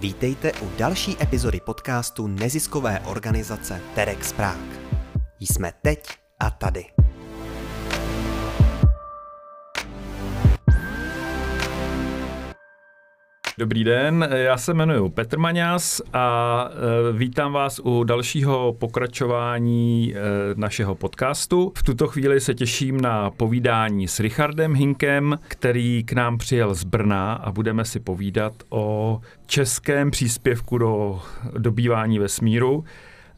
Vítejte u další epizody podcastu neziskové organizace Terex Prague. Jsme teď a tady. Dobrý den, já se jmenuji Petr Maňas a e, vítám vás u dalšího pokračování e, našeho podcastu. V tuto chvíli se těším na povídání s Richardem Hinkem, který k nám přijel z Brna a budeme si povídat o českém příspěvku do dobývání vesmíru.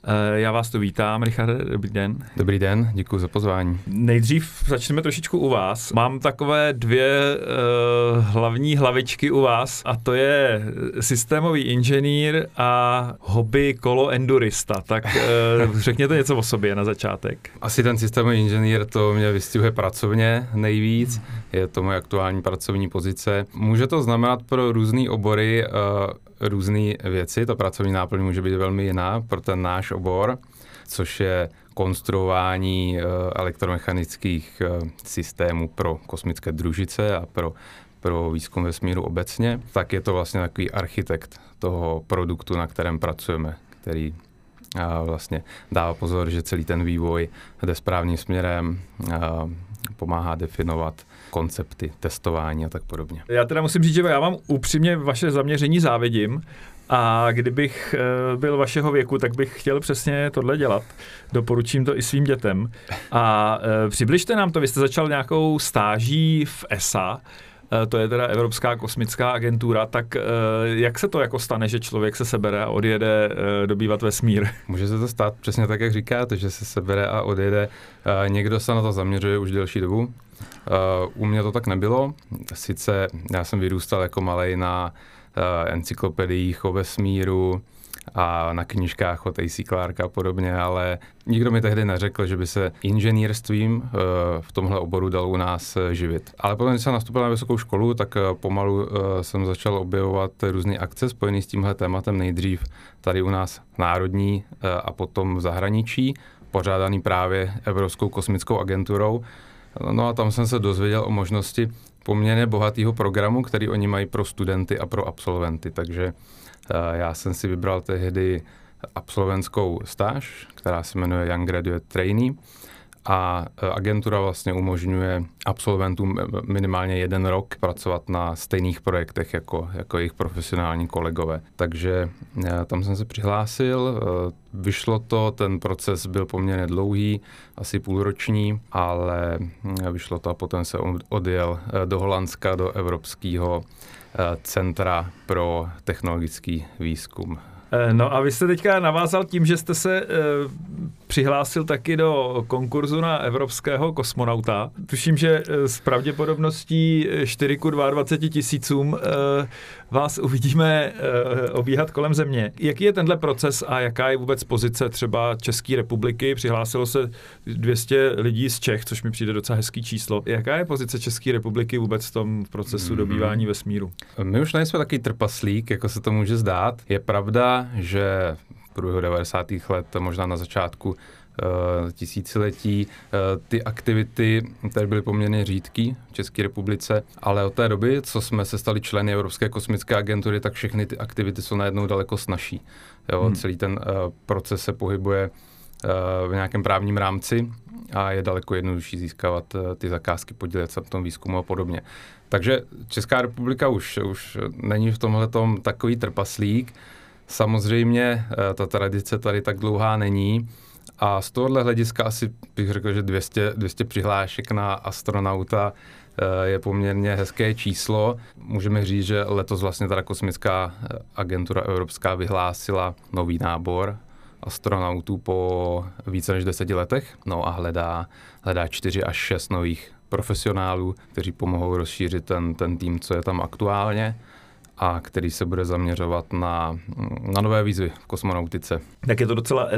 Eh, já vás tu vítám, Richard, dobrý den. Dobrý den, děkuji za pozvání. Nejdřív začneme trošičku u vás. Mám takové dvě uh, hlavní hlavičky u vás a to je systémový inženýr a hobby kolo endurista. Tak uh, řekněte něco o sobě na začátek. Asi ten systémový inženýr to mě vystihuje pracovně nejvíc. Je to moje aktuální pracovní pozice. Může to znamenat pro různé obory uh, různé věci. Ta pracovní náplň může být velmi jiná pro ten náš obor, což je konstruování eh, elektromechanických eh, systémů pro kosmické družice a pro, pro výzkum vesmíru obecně, tak je to vlastně takový architekt toho produktu, na kterém pracujeme, který a vlastně dává pozor, že celý ten vývoj jde správným směrem, a pomáhá definovat koncepty, testování a tak podobně. Já teda musím říct, že já vám upřímně vaše zaměření závidím, a kdybych eh, byl vašeho věku, tak bych chtěl přesně tohle dělat. Doporučím to i svým dětem. A eh, přibližte nám to, vy jste začal nějakou stáží v ESA, eh, to je teda Evropská kosmická agentura, tak jak se to jako stane, že člověk se sebere a odjede dobývat vesmír? Může se to stát přesně tak, jak říkáte, že se sebere a odjede. Někdo se na to zaměřuje už delší dobu, u mě to tak nebylo. Sice já jsem vyrůstal jako malej na encyklopediích o vesmíru a na knižkách od A.C. Clarka a podobně, ale nikdo mi tehdy neřekl, že by se inženýrstvím uh, v tomhle oboru dal u nás živit. Ale potom, když jsem nastoupil na vysokou školu, tak pomalu jsem začal objevovat různé akce spojené s tímhle tématem nejdřív tady u nás národní a potom v zahraničí, pořádaný právě Evropskou kosmickou agenturou, No a tam jsem se dozvěděl o možnosti poměrně bohatého programu, který oni mají pro studenty a pro absolventy. Takže eh, já jsem si vybral tehdy absolventskou stáž, která se jmenuje Young Graduate Trainee a e, agentura vlastně umožňuje absolventům minimálně jeden rok pracovat na stejných projektech jako, jako jejich profesionální kolegové. Takže e, tam jsem se přihlásil, e, vyšlo to, ten proces byl poměrně dlouhý, asi půlroční, ale vyšlo to a potom se odjel do Holandska, do Evropského centra pro technologický výzkum No a vy jste teďka navázal tím, že jste se přihlásil taky do konkurzu na evropského kosmonauta. Tuším, že eh, s pravděpodobností 4 k 22 tisícům eh, vás uvidíme eh, obíhat kolem země. Jaký je tenhle proces a jaká je vůbec pozice třeba České republiky? Přihlásilo se 200 lidí z Čech, což mi přijde docela hezký číslo. Jaká je pozice České republiky vůbec v tom procesu mm-hmm. dobývání vesmíru? My už nejsme taky trpaslík, jako se to může zdát. Je pravda, že průběhu 90. let, možná na začátku uh, tisíciletí. Uh, ty aktivity tady byly poměrně řídký v České republice, ale od té doby, co jsme se stali členy Evropské kosmické agentury, tak všechny ty aktivity jsou najednou daleko snažší. Jo, hmm. Celý ten uh, proces se pohybuje v nějakém právním rámci a je daleko jednodušší získávat ty zakázky, podílet se v tom výzkumu a podobně. Takže Česká republika už, už není v tomhle takový trpaslík, Samozřejmě eh, ta tradice tady tak dlouhá není. A z tohohle hlediska asi bych řekl, že 200, 200 přihlášek na astronauta eh, je poměrně hezké číslo. Můžeme říct, že letos vlastně teda kosmická eh, agentura evropská vyhlásila nový nábor astronautů po více než deseti letech, no a hledá, hledá čtyři až šest nových profesionálů, kteří pomohou rozšířit ten, ten tým, co je tam aktuálně a který se bude zaměřovat na, na nové výzvy v kosmonautice. Tak je to docela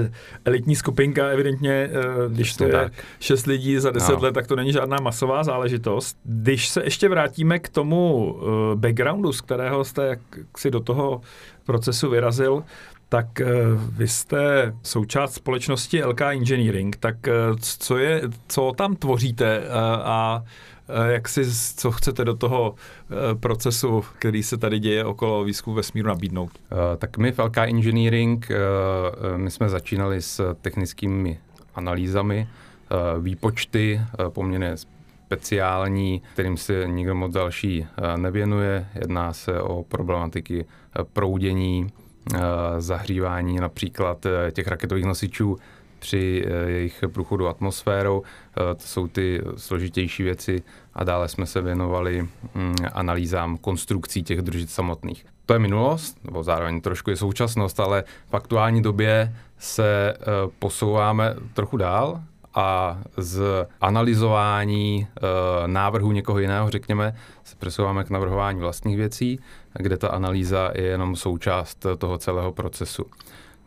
elitní skupinka, evidentně, eh, když to je tak. šest lidí za deset no. let, tak to není žádná masová záležitost. Když se ještě vrátíme k tomu eh, backgroundu, z kterého jste jak si do toho procesu vyrazil, tak eh, vy jste součást společnosti LK Engineering, tak co, je, co tam tvoříte eh, a jak si, co chcete do toho procesu, který se tady děje okolo výzkumu vesmíru nabídnout? Tak my v LK Engineering, my jsme začínali s technickými analýzami, výpočty poměrně speciální, kterým se nikdo moc další nevěnuje. Jedná se o problematiky proudění, Eh, zahřívání například eh, těch raketových nosičů při eh, jejich průchodu atmosférou. To jsou ty složitější věci a dále jsme se věnovali mm, analýzám konstrukcí těch družic samotných. To je minulost, nebo zároveň trošku je současnost, ale v aktuální době se posouváme trochu dál a z analyzování návrhu někoho jiného, řekněme, se přesouváme k navrhování vlastních věcí, kde ta analýza je jenom součást toho celého procesu.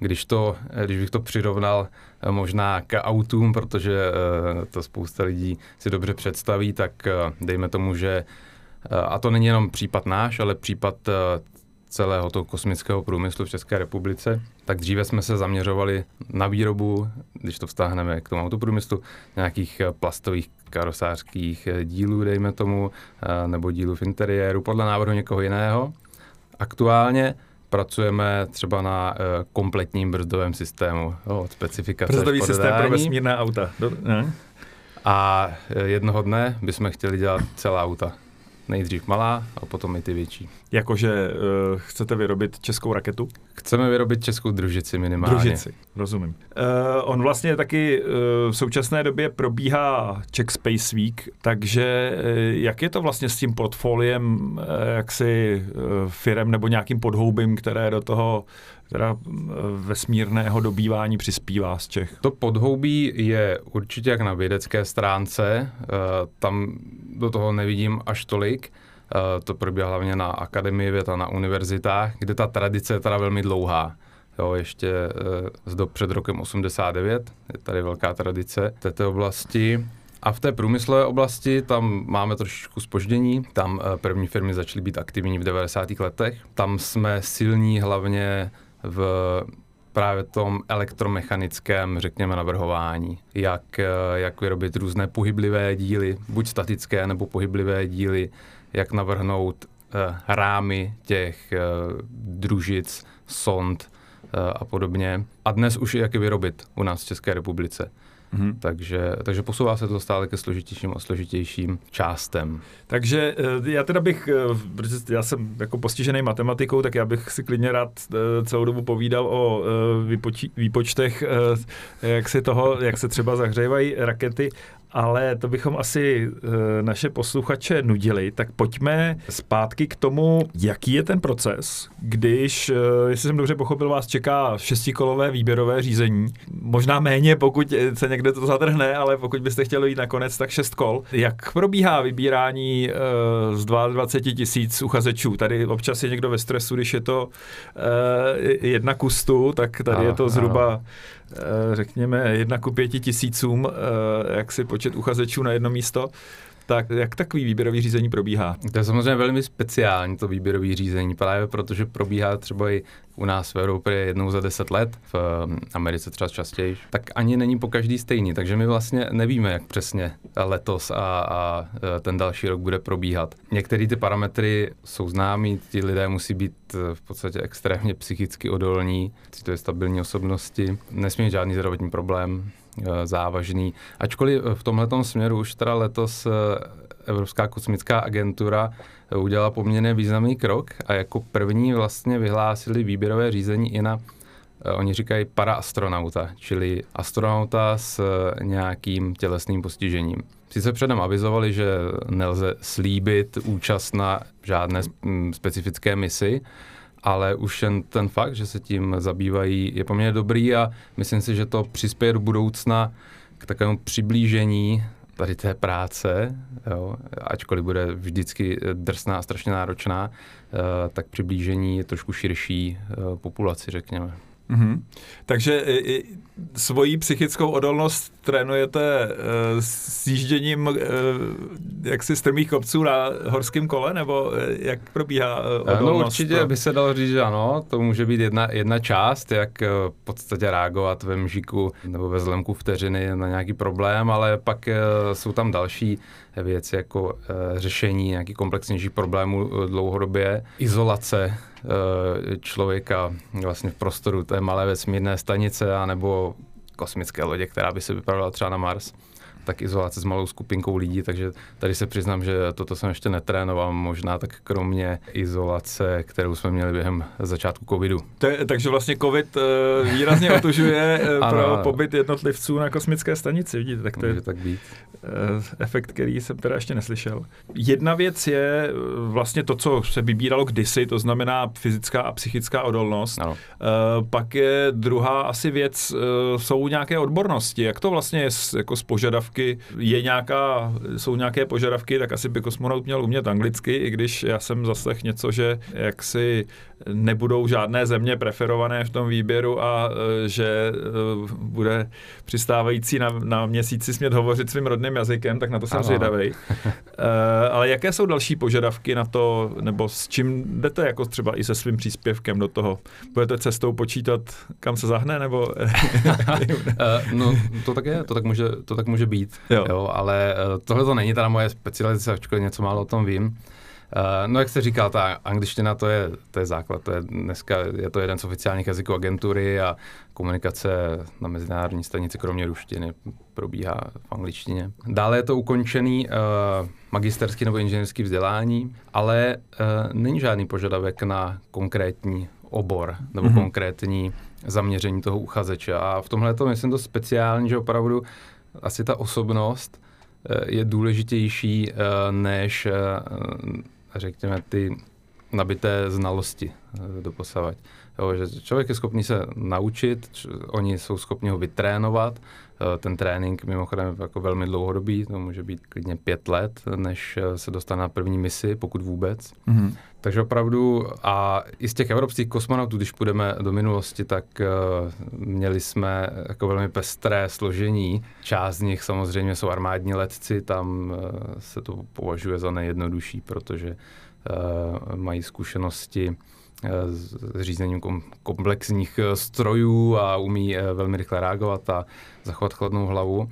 Když, to, když bych to přirovnal e, možná k autům, protože e, to spousta lidí si dobře představí, tak e, dejme tomu, že a to není jenom případ náš, ale případ celého toho kosmického průmyslu v České republice, tak dříve jsme se zaměřovali na výrobu, když to vztáhneme k tomu autoprůmyslu, nějakých eh, plastových karosářských eh, dílů, dejme tomu, eh, nebo dílů v interiéru, podle návrhu někoho jiného. Aktuálně pracujeme třeba na kompletním brzdovém systému, od specifikace Brzdový systém pro vesmírná auta. Do, ne? A jednoho dne bychom chtěli dělat celá auta. Nejdřív malá a potom i ty větší. Jakože uh, chcete vyrobit českou raketu? Chceme vyrobit českou družici minimálně. Družici, rozumím. Uh, on vlastně taky uh, v současné době probíhá Czech Space Week, takže uh, jak je to vlastně s tím portfoliem uh, jaksi uh, firem nebo nějakým podhoubím, které do toho teda vesmírného dobývání přispívá z Čech? To podhoubí je určitě jak na vědecké stránce, tam do toho nevidím až tolik, Eh, to probíhá hlavně na akademii věd a na univerzitách, kde ta tradice je teda velmi dlouhá. Jo, ještě eh, z dob před rokem 89 je tady velká tradice v této oblasti. A v té průmyslové oblasti tam máme trošičku spoždění. Tam eh, první firmy začaly být aktivní v 90. letech. Tam jsme silní hlavně v právě tom elektromechanickém, řekněme, navrhování. Jak, jak vyrobit různé pohyblivé díly, buď statické nebo pohyblivé díly, jak navrhnout uh, rámy těch uh, družic, sond uh, a podobně. A dnes už jak je vyrobit u nás v České republice. Mm-hmm. Takže, takže posouvá se to stále ke složitějším a složitějším částem. Takže já teda bych, protože já jsem jako postižený matematikou, tak já bych si klidně rád celou dobu povídal o výpoči, výpočtech, jak se toho, jak se třeba zahřívají rakety, ale to bychom asi e, naše posluchače nudili, tak pojďme zpátky k tomu, jaký je ten proces, když, e, jestli jsem dobře pochopil, vás čeká šestikolové výběrové řízení. Možná méně, pokud se někde to zatrhne, ale pokud byste chtěli jít nakonec, tak šest kol. Jak probíhá vybírání z 22 tisíc uchazečů? Tady občas je někdo ve stresu, když je to jedna kustu, tak tady ano, je to zhruba ano Eh, řekněme, jedna ku pěti tisícům, eh, jak si počet uchazečů na jedno místo, tak jak takový výběrový řízení probíhá? To je samozřejmě velmi speciální, to výběrový řízení, právě protože probíhá třeba i u nás v Evropě jednou za deset let, v um, Americe třeba častěji, tak ani není po každý stejný, takže my vlastně nevíme, jak přesně letos a, a e, ten další rok bude probíhat. Některé ty parametry jsou známí, ti lidé musí být e, v podstatě extrémně psychicky odolní, to je stabilní osobnosti, nesmí žádný zdravotní problém, závažný. Ačkoliv v tomhle směru už teda letos Evropská kosmická agentura udělala poměrně významný krok a jako první vlastně vyhlásili výběrové řízení i na eh, Oni říkají paraastronauta, čili astronauta s eh, nějakým tělesným postižením. Sice předem avizovali, že nelze slíbit účast na žádné specifické misi, ale už jen ten fakt, že se tím zabývají, je poměrně dobrý a myslím si, že to přispěje do budoucna k takovému přiblížení tady té práce, jo, ačkoliv bude vždycky drsná a strašně náročná, eh, tak přiblížení je trošku širší eh, populaci, řekněme. Mm-hmm. Takže svoji psychickou odolnost trénujete uh, s jížděním uh, jaksi strmých kopců na horském kole, nebo uh, jak probíhá uh, odolnost? No určitě pro... by se dalo říct, že ano, to může být jedna, jedna část, jak v podstatě reagovat ve mžiku nebo ve zlemku vteřiny na nějaký problém, ale pak jsou tam další věci jako uh, řešení nějakých komplexnějších problémů uh, dlouhodobě, izolace Eh, člověka vlastně v prostoru té malé vesmírné stanice anebo kosmické lodě, která by se vypravila třeba na Mars tak izolace s malou skupinkou lidí, takže tady se přiznám, že toto jsem ještě netrénoval, možná tak kromě izolace, kterou jsme měli během začátku covidu. To je, takže vlastně covid uh, výrazně otužuje uh, pro ano. pobyt jednotlivců na kosmické stanici, vidíte, tak to je tak být. Uh, efekt, který jsem teda ještě neslyšel. Jedna věc je vlastně to, co se vybíralo kdysi, to znamená fyzická a psychická odolnost. Ano. Uh, pak je druhá asi věc, jsou nějaké odbornosti. Jak to vlastně je s, jako s požadavky požadavky, je nějaká, jsou nějaké požadavky, tak asi by kosmonaut měl umět anglicky, i když já jsem zaslech něco, že jaksi nebudou žádné země preferované v tom výběru a e, že e, bude přistávající na, na měsíci smět hovořit svým rodným jazykem, tak na to jsem zvědavý. E, ale jaké jsou další požadavky na to, nebo s čím jdete jako třeba i se svým příspěvkem do toho? Budete cestou počítat, kam se zahne, nebo... no, to tak je, to tak může, to tak může být být, jo. Jo, ale tohle to není teda moje specializace, ačkoliv něco málo o tom vím. Uh, no jak se říkal, ta angličtina to je, to je základ, to je dneska je to jeden z oficiálních jazyků agentury a komunikace na mezinárodní stanici kromě ruštiny probíhá v angličtině. Dále je to ukončený uh, magisterský nebo inženýrský vzdělání, ale uh, není žádný požadavek na konkrétní obor nebo mm-hmm. konkrétní zaměření toho uchazeče. A v tomhle to myslím to speciální, že opravdu asi ta osobnost eh, je důležitější eh, než, eh, řekněme, ty nabité znalosti doposavať. Jo, že člověk je schopný se naučit, oni jsou schopni ho vytrénovat, ten trénink mimochodem jako velmi dlouhodobý, to může být klidně pět let, než se dostane na první misi, pokud vůbec. Mm-hmm. Takže opravdu a i z těch evropských kosmonautů, když půjdeme do minulosti, tak měli jsme jako velmi pestré složení. Část z nich samozřejmě jsou armádní letci, tam se to považuje za nejjednodušší, protože mají zkušenosti s řízením komplexních strojů a umí velmi rychle reagovat a zachovat chladnou hlavu.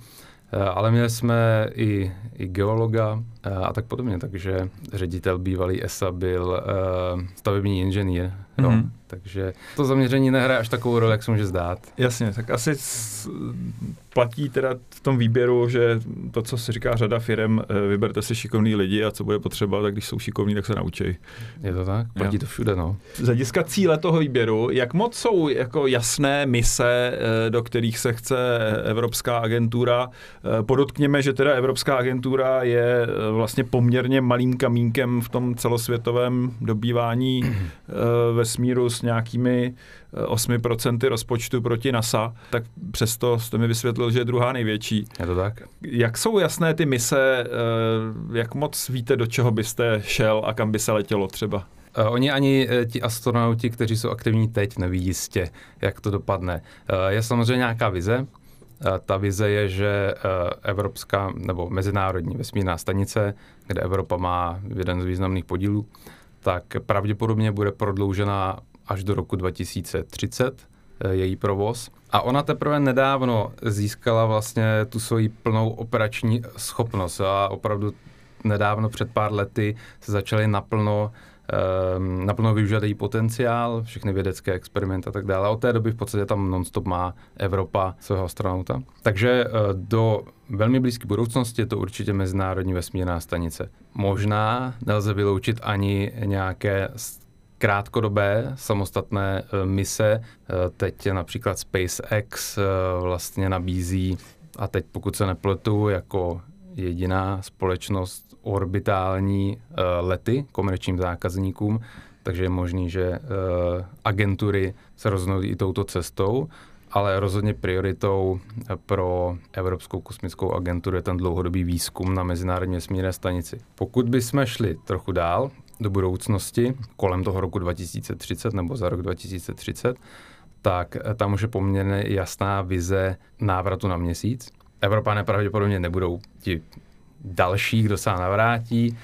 Ale měli jsme i, i geologa, a tak podobně. Takže ředitel bývalý ESA byl uh, stavební inženýr. Mm-hmm. Takže to zaměření nehraje až takovou roli, jak se může zdát. Jasně, tak asi s, platí teda v tom výběru, že to, co se říká řada firm, eh, vyberte si šikovný lidi a co bude potřeba, tak když jsou šikovní, tak se naučí. Je to tak? Platí jo. to všude, no. Z hlediska cíle toho výběru, jak moc jsou jako jasné mise, eh, do kterých se chce Evropská agentura? Podotkněme, že teda Evropská agentura je vlastně poměrně malým kamínkem v tom celosvětovém dobývání uh, vesmíru s nějakými 8% eh, rozpočtu proti NASA, tak přesto jste mi vysvětlil, že je druhá největší. Je to tak? Jak jsou jasné ty mise, uh, jak moc víte, do čeho byste šel a kam by se letělo třeba? Oni ani ti astronauti, kteří jsou aktivní teď, neví jistě, jak to dopadne. Je samozřejmě nějaká vize, ta vize je, že Evropská nebo Mezinárodní vesmírná stanice, kde Evropa má jeden z významných podílů, tak pravděpodobně bude prodloužena až do roku 2030 její provoz. A ona teprve nedávno získala vlastně tu svoji plnou operační schopnost a opravdu nedávno před pár lety se začaly naplno naplno využívat její potenciál, všechny vědecké experimenty a tak dále. Od té doby v podstatě tam nonstop má Evropa svého astronauta. Takže uh, do velmi blízké budoucnosti je to určitě Mezinárodní vesmírná stanice. Možná nelze vyloučit ani nějaké krátkodobé samostatné uh, mise. Uh, teď například SpaceX vlastně nabízí, a teď pokud se nepletu, jako jediná společnost orbitální uh, lety komerčním zákazníkům, takže je možný, že uh, agentury se rozhodnou i touto cestou, ale rozhodně prioritou pro Evropskou kosmickou agenturu je ten dlouhodobý výzkum na Mezinárodní vesmírné stanici. Pokud bychom šli trochu dál do budoucnosti, kolem toho roku 2030 nebo za rok 2030, tak tam už je poměrně jasná vize návratu na měsíc. Evropané pravděpodobně nebudou ti další, kdo se navrátí,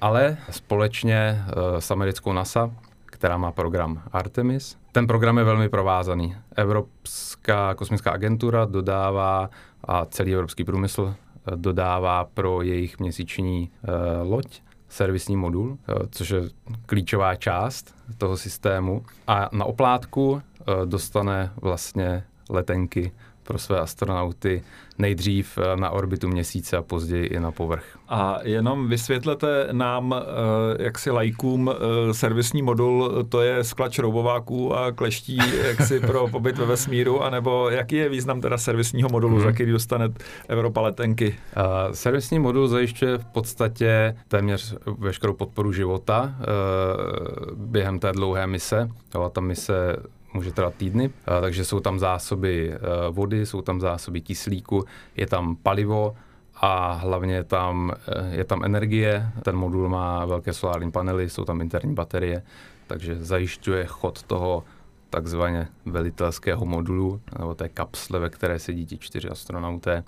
ale společně uh, s americkou NASA, která má program Artemis. Ten program je velmi provázaný. Evropská kosmická agentura dodává a celý evropský průmysl eh, dodává pro jejich měsíční uh, loď servisní modul, což je klíčová část toho systému. A na oplátku dostane vlastně letenky pro své astronauty nejdřív eh, na orbitu měsíce a později i na povrch. A jenom vysvětlete nám, eh, jak si lajkům, eh, servisní modul, to je sklad šroubováků a kleští jaksi pro pobyt ve vesmíru, anebo jaký je význam teda servisního modulu, hmm. za který dostane Evropa letenky? Uh, servisní modul zajišťuje v podstatě téměř veškerou podporu života uh, během té dlouhé mise. Jo, ta mise může trvat týdny, takže jsou tam zásoby e, vody, jsou tam zásoby kyslíku, je tam palivo a hlavně tam, e, je tam energie. Ten modul má velké solární panely, jsou tam interní baterie, takže zajišťuje chod toho takzvaně velitelského modulu, nebo té kapsle, ve které sedí ti čtyři astronauté,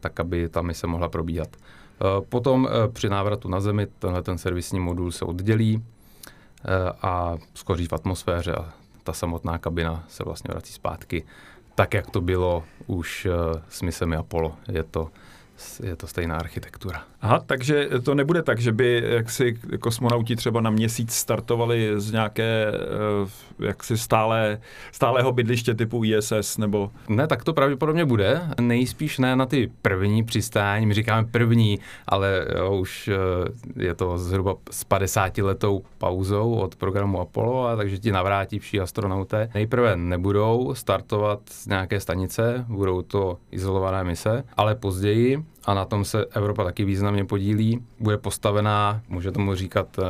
tak aby ta mise mohla probíhat. Potom při návratu na Zemi tenhle ten servisní modul se oddělí a skoří v atmosféře a ta samotná kabina se vlastně vrací zpátky tak, jak to bylo už uh, s misemi Apollo. Je to je to stejná architektura. Aha, takže to nebude tak, že by jaksi kosmonauti třeba na měsíc startovali z nějaké eh, jaksi stále, stálého bydliště typu ISS nebo... Ne, tak to pravděpodobně bude. Nejspíš ne na ty první přistání, my říkáme první, ale jo, už eh, je to zhruba s 50 letou pauzou od programu Apollo, a takže ti navrátí vší astronauté. Nejprve nebudou startovat z nějaké stanice, budou to izolované mise, ale později a na tom se Evropa taky významně podílí. Bude postavená, může tomu říkat uh,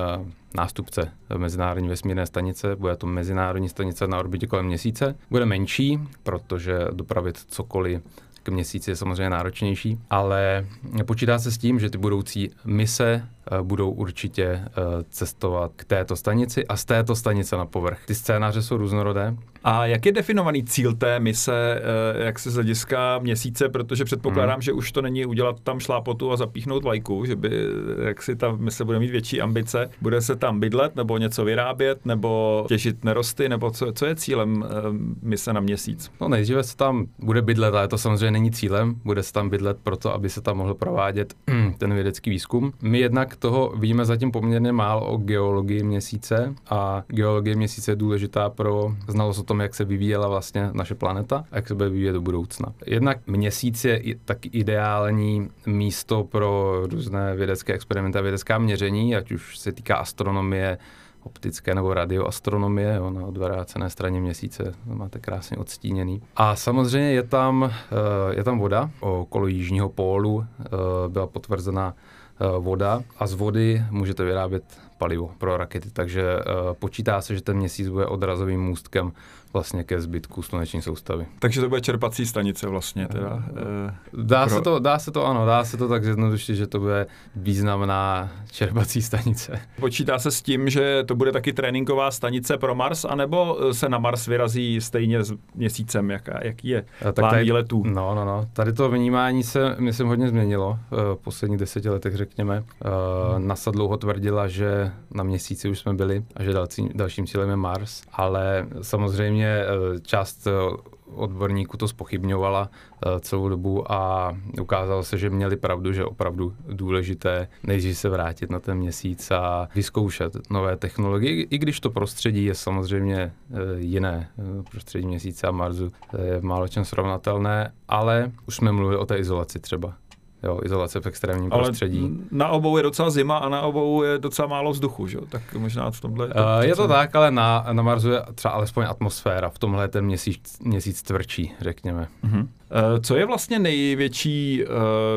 nástupce Mezinárodní vesmírné stanice, bude to Mezinárodní stanice na orbitě kolem měsíce. Bude menší, protože dopravit cokoliv k měsíci je samozřejmě náročnější, ale počítá se s tím, že ty budoucí mise Eh, budou určitě eh, cestovat k této stanici a z této stanice na povrch. Ty scénáře jsou různorodé. A jak je definovaný cíl té mise, eh, jak se z hlediska měsíce, protože předpokládám, hmm. že už to není udělat tam šlápotu a zapíchnout vlajku, že by jak si ta mise bude mít větší ambice. Bude se tam bydlet nebo něco vyrábět nebo těžit nerosty, nebo co, co je cílem mise na měsíc? No nejdříve se tam bude bydlet, ale to samozřejmě není cílem. Bude se tam bydlet proto, aby se tam mohl provádět ten vědecký výzkum. My jednak toho víme zatím poměrně málo o geologii měsíce a geologie měsíce je důležitá pro znalost o tom, jak se vyvíjela vlastně naše planeta a jak se bude vyvíjet do budoucna. Jednak měsíc je tak ideální místo pro různé vědecké experimenty a vědecká měření, ať už se týká astronomie, optické nebo radioastronomie jo, na odvrácené straně měsíce, máte krásně odstíněný. A samozřejmě je tam, eh, je tam voda, okolo jižního pólu eh, byla potvrzena voda a z vody můžete vyrábět palivo pro rakety, takže uh, počítá se, že ten měsíc bude odrazovým můstkem vlastně ke zbytku sluneční soustavy. Takže to bude čerpací stanice vlastně teda. Uh, dá, pro... se to, dá se to, ano, dá se to tak zjednodušit, že to bude významná čerpací stanice. Počítá se s tím, že to bude taky tréninková stanice pro Mars, anebo se na Mars vyrazí stejně s měsícem, jaká, jaký je tak plán tady, výletů? No, no, no. Tady to vnímání se, myslím, hodně změnilo v posledních deseti letech, řekněme. Uh, NASA dlouho tvrdila, že na měsíci už jsme byli a že další, dalším cílem je Mars, ale samozřejmě eh, část eh, odborníků to spochybňovala eh, celou dobu a ukázalo se, že měli pravdu, že opravdu důležité nejdřív se vrátit na ten měsíc a vyzkoušet nové technologie, i když to prostředí je samozřejmě jiné. Prostředí měsíce a Marsu je málo čem srovnatelné, ale už jsme mluvili o té izolaci třeba jo, izolace v extrémním Ale prostředí. na obou je docela zima a na obou je docela málo vzduchu, že? tak možná v tomhle... Je to, uh, je to tak, ale na, na Marsu je třeba alespoň atmosféra, v tomhle je ten měsíc, měsíc tvrdší, řekněme. Uh-huh. Eh, co je vlastně největší uh,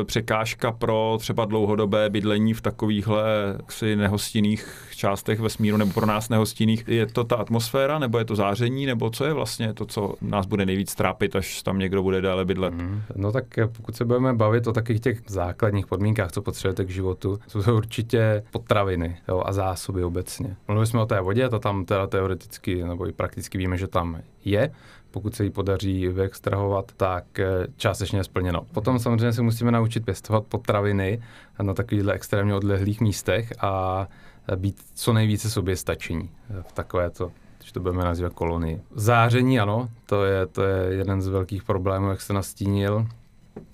překážka pro třeba dlouhodobé bydlení v takovýchhle si nehostinných částech vesmíru, nebo pro nás nehostinných? Je to ta atmosféra, nebo je to záření, nebo co je vlastně to, co nás bude nejvíc trápit, až tam někdo bude dále bydlet? Mm. No tak pokud se budeme bavit o takových těch základních podmínkách, co potřebujete k životu, jsou to určitě potraviny jo, a zásoby obecně. Mluvili jsme o té vodě, to tam teda teoreticky nebo i prakticky víme, že tam je pokud se jí podaří vyextrahovat, tak eh, částečně je splněno. Potom samozřejmě se musíme naučit pěstovat potraviny na takovýchhle extrémně odlehlých místech a být co nejvíce soběstačení v takovéto když to budeme nazývat kolonii. Záření, ano, to je, to je jeden z velkých problémů, jak se nastínil.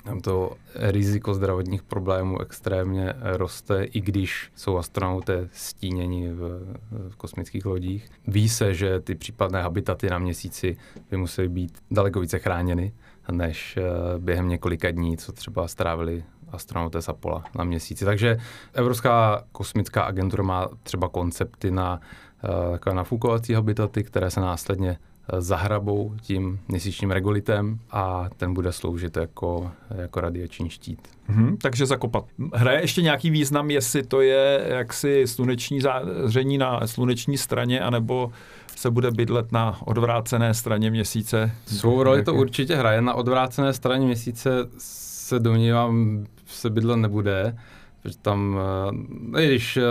Tam to riziko zdravotních problémů extrémně roste, i když jsou astronauté stíněni v, v kosmických lodích. Ví se, že ty případné habitaty na měsíci by musely být daleko více chráněny, než eh, během několika dní, co třeba strávili astronauté z Apollo na měsíci. Takže Evropská kosmická agentura má třeba koncepty na uh, takové nafukovací habitaty, které se následně zahrabou tím měsíčním regolitem a ten bude sloužit jako, jako radiační štít. Hmm, takže zakopat. Hraje ještě nějaký význam, jestli to je jaksi sluneční záření na sluneční straně, anebo se bude bydlet na odvrácené straně měsíce? Svou roli to určitě hraje. Na odvrácené straně měsíce se domnívám, se bydlet nebude, protože tam, eh, i když eh,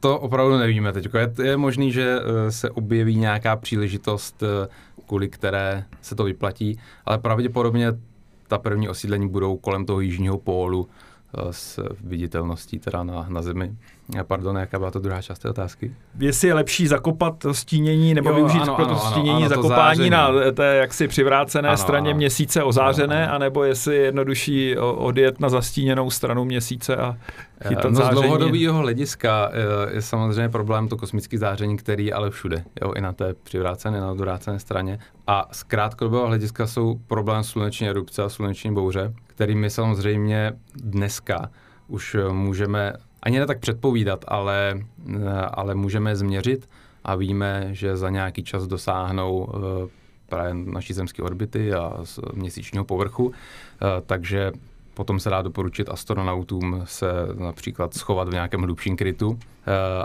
to opravdu nevíme teď. Je, je možný, že eh, se objeví nějaká příležitost, eh, kvůli které se to vyplatí, ale pravděpodobně ta první osídlení budou kolem toho jižního pólu eh, s viditelností teda na, na zemi. Pardon, jaká byla to druhá část té otázky? Jestli je lepší zakopat stínění nebo jo, využít ano, pro to ano, stínění ano, zakopání to na té jaksi přivrácené ano, straně ano. měsíce ozářené, ano, ano. anebo jestli je jednodušší odjet na zastíněnou stranu měsíce a chytat no, záření. Z dlouhodobého hlediska je, je samozřejmě problém to kosmické záření, který je ale všude, jo, i na té přivrácené, na odvrácené straně. A z krátkodobého hlediska jsou problém sluneční erupce a sluneční bouře, kterými samozřejmě dneska už můžeme ani ne tak předpovídat, ale, eh, ale můžeme změřit a víme, že za nějaký čas dosáhnou eh, právě naší zemské orbity a z měsíčního povrchu, eh, takže potom se dá doporučit astronautům se například schovat v nějakém hlubším krytu,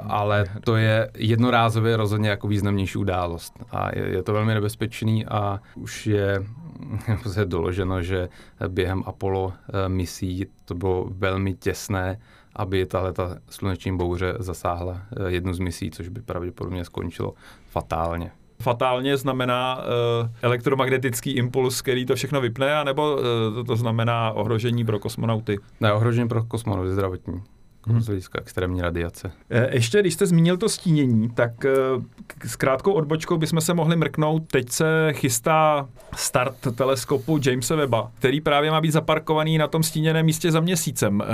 ale to je jednorázově rozhodně jako významnější událost. A je, je to velmi nebezpečný a už je doloženo, že během Apollo misí to bylo velmi těsné aby tahle ta sluneční bouře zasáhla eh, jednu z misí, což by pravděpodobně skončilo fatálně. Fatálně znamená uh, elektromagnetický impuls, který to všechno vypne, anebo uh, to, to znamená ohrožení pro kosmonauty? Ne, ohrožení pro kosmonauty zdravotní hmm. z hlediska extrémní radiace. E, ještě, když jste zmínil to stínění, tak e, s krátkou odbočkou bychom se mohli mrknout. Teď se chystá start teleskopu Jamesa Webba, který právě má být zaparkovaný na tom stíněném místě za měsícem. E,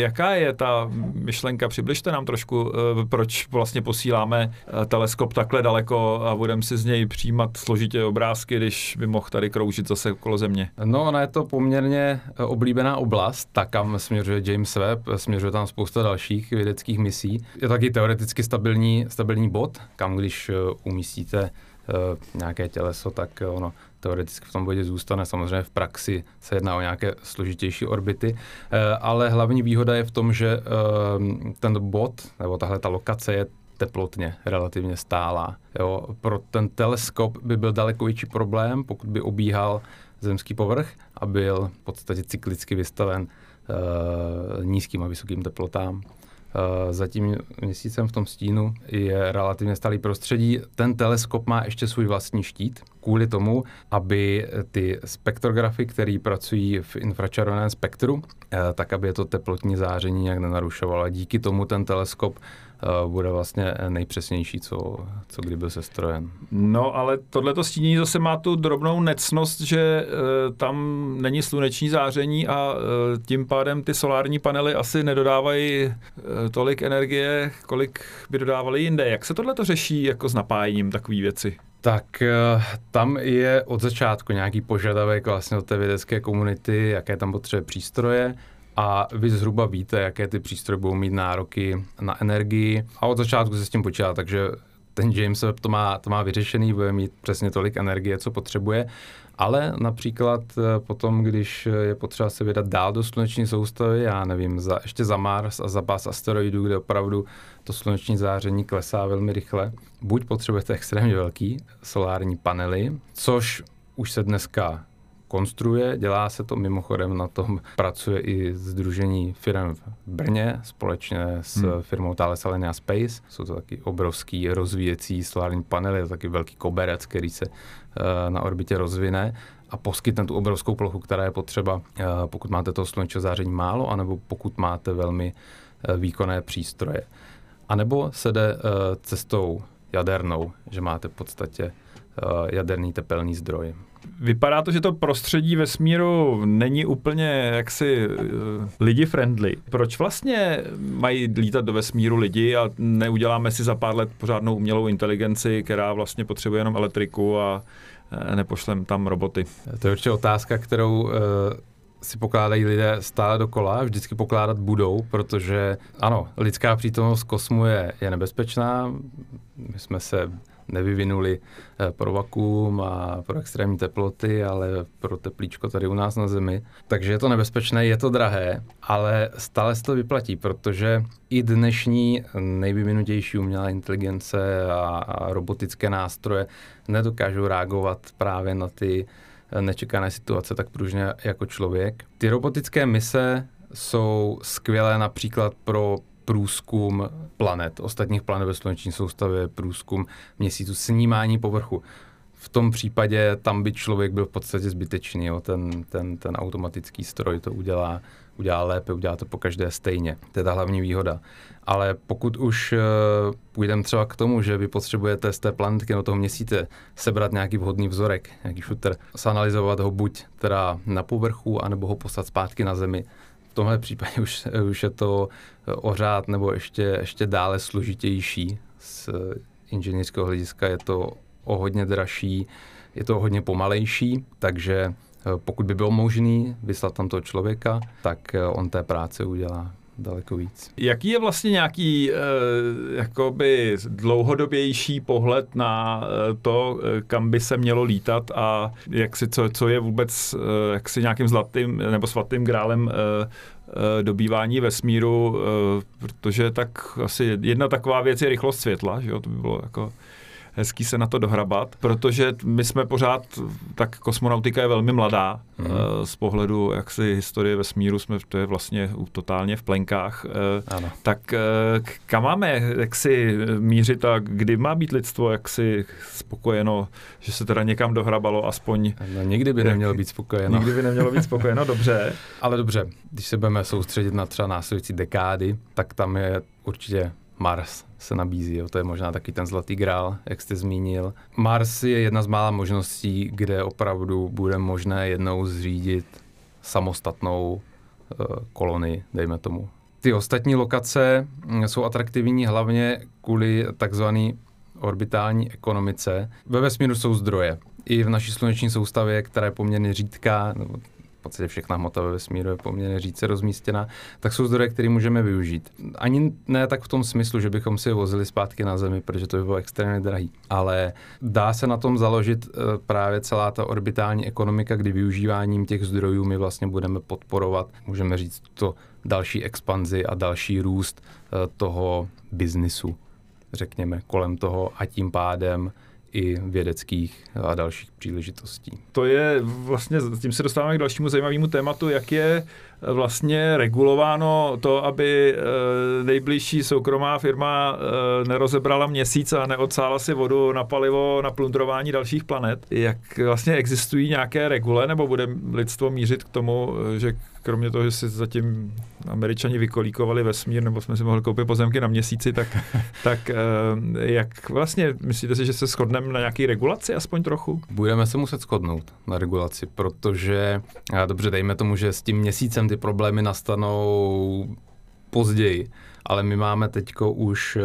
jaká je ta myšlenka? Přibližte nám trošku, proč vlastně posíláme teleskop takhle daleko a budeme si z něj přijímat složitě obrázky, když by mohl tady kroužit zase okolo Země. No, ona je to poměrně oblíbená oblast, tak kam směřuje James Webb, směřuje tam spousta dalších vědeckých misí. Je taky teoreticky stabilní, stabilní bod, kam když eh, umístíte uh, nějaké těleso, tak ono teoreticky v tom bodě zůstane. Samozřejmě v praxi se jedná o nějaké složitější orbity, ale hlavní výhoda je v tom, že ten bod, nebo tahle ta lokace je teplotně relativně stálá. Jo. Pro ten teleskop by byl daleko větší problém, pokud by obíhal zemský povrch a byl v podstatě cyklicky vystaven Eh, nízkým a vysokým teplotám. Eh, za tím měsícem v tom stínu je relativně stálý prostředí. Ten teleskop má ještě svůj vlastní štít, kvůli tomu, aby ty spektrografy, které pracují v infračerveném spektru, eh, tak aby je to teplotní záření nějak nenarušovalo. díky tomu ten teleskop Eh, bude vlastně nejpřesnější, co, co kdy byl sestrojen. No, ale tohleto stínění zase má tu drobnou necnost, že e, tam není sluneční záření a e, tím pádem ty solární panely asi nedodávají e, tolik energie, kolik by dodávali jinde. Jak se tohleto řeší jako s napájením takové věci? Tak tam je od začátku nějaký požadavek vlastně od té vědecké komunity, jaké tam potřebuje přístroje a vy zhruba víte, jaké ty přístroje budou mít nároky na energii a od začátku se s tím počítá, takže ten James Webb to má, to má vyřešený, bude mít přesně tolik energie, co potřebuje. Ale například eh, potom, když je potřeba se vydat dál do sluneční soustavy, já nevím, za, ještě za Mars a za pás asteroidů, kde opravdu to sluneční záření klesá velmi rychle, buď potřebujete extrémně velký solární panely, což už se dneska konstruuje, dělá se to mimochodem, na tom pracuje i Združení firm v Brně společně s hmm. firmou Thales Alenia Space. Jsou to taky obrovský rozvíjecí solární panely, je to taky velký koberec, který se na orbitě rozvine a poskytne tu obrovskou plochu, která je potřeba, uh, pokud máte toho slunečního záření málo, anebo pokud máte velmi uh, výkonné přístroje. A nebo se jde cestou jadernou, že máte v podstatě jaderný tepelný zdroj. Vypadá to, že to prostředí vesmíru není úplně jaksi uh, lidi friendly. Proč vlastně mají lítat do vesmíru lidi a neuděláme si za pár let pořádnou umělou inteligenci, která vlastně potřebuje jenom elektriku a nepošlem tam roboty? To je určitě otázka, kterou uh si pokládají lidé stále dokola, vždycky pokládat budou, protože ano, lidská přítomnost kosmu je, je nebezpečná. My jsme se nevyvinuli eh, pro vakuum a pro extrémní teploty, ale pro teplíčko tady u nás na Zemi. Takže je to nebezpečné, je to drahé, ale stále se to vyplatí, protože i dnešní nejvyvinutější umělá inteligence a, a robotické nástroje nedokážou reagovat právě na ty nečekané situace tak pružně jako člověk. Ty robotické mise jsou skvělé například pro průzkum planet, ostatních planet ve sluneční soustavě, průzkum měsíců, snímání povrchu. V tom případě tam by člověk byl v podstatě zbytečný, jo. Ten, ten, ten automatický stroj to udělá, udělá lépe, udělá to po každé stejně. To je ta hlavní výhoda. Ale pokud už uh, půjdeme třeba k tomu, že vy potřebujete z té planetky do toho měsíce sebrat nějaký vhodný vzorek, nějaký shooter, zanalizovat ho buď teda na povrchu, anebo ho poslat zpátky na Zemi, tomhle případě už, už je to ořád nebo ještě, ještě dále složitější. Z inženýrského hlediska je to o hodně dražší, je to o hodně pomalejší, takže eh, pokud by bylo možné vyslat tam toho člověka, tak eh, on té práce udělá daleko víc. Jaký je vlastně nějaký eh, jakoby dlouhodobější pohled na eh, to, eh, kam by se mělo lítat a jak si, co, co je vůbec eh, jak si nějakým zlatým nebo svatým grálem eh, dobývání vesmíru, protože tak asi jedna taková věc je rychlost světla, že jo, to by bylo jako hezký se na to dohrabat, protože my jsme pořád, tak kosmonautika je velmi mladá mm. z pohledu jaksi historie vesmíru, jsme, to je vlastně totálně v plenkách. Eh, ano. Tak eh, kam máme jaksi mířit a kdy má být lidstvo jaksi spokojeno, že se teda někam dohrabalo aspoň... No, nikdy by nemělo být spokojeno. Nikdy by nemělo být spokojeno, dobře. Ale dobře, když se budeme soustředit na třeba následující dekády, tak tam je určitě Mars se nabízí. Jo. To je možná taky ten zlatý grál, jak jste zmínil. Mars je jedna z mála možností, kde opravdu bude možné jednou zřídit samostatnou uh, kolonii, dejme tomu. Ty ostatní lokace mm, jsou atraktivní hlavně kvůli takzvané orbitální ekonomice. Ve vesmíru jsou zdroje. I v naší sluneční soustavě, která je poměrně řídká, podstatě všechna hmota ve vesmíru je poměrně říce rozmístěna, tak jsou zdroje, které můžeme využít. Ani ne tak v tom smyslu, že bychom si je vozili zpátky na Zemi, protože to by bylo extrémně drahý. Ale dá se na tom založit eh, právě celá ta orbitální ekonomika, kdy využíváním těch zdrojů my vlastně budeme podporovat, můžeme říct, to další expanzi a další růst eh, toho biznisu, řekněme, kolem toho a tím pádem i vědeckých a dalších příležitostí. To je vlastně, tím se dostáváme k dalšímu zajímavému tématu, jak je vlastně regulováno to, aby eh, nejbližší soukromá firma eh, nerozebrala měsíc a neodsála si vodu na palivo na plundrování dalších planet. Jak vlastně existují nějaké regule, nebo bude lidstvo mířit k tomu, že kromě toho, že si zatím američani vykolíkovali vesmír, nebo jsme si mohli koupit pozemky na měsíci, tak, tak eh, jak vlastně, myslíte si, že se shodneme na nějaké regulaci aspoň trochu? Budeme se muset shodnout na regulaci, protože, dobře, dejme tomu, že s tím měsícem ty problémy nastanou později, ale my máme teď už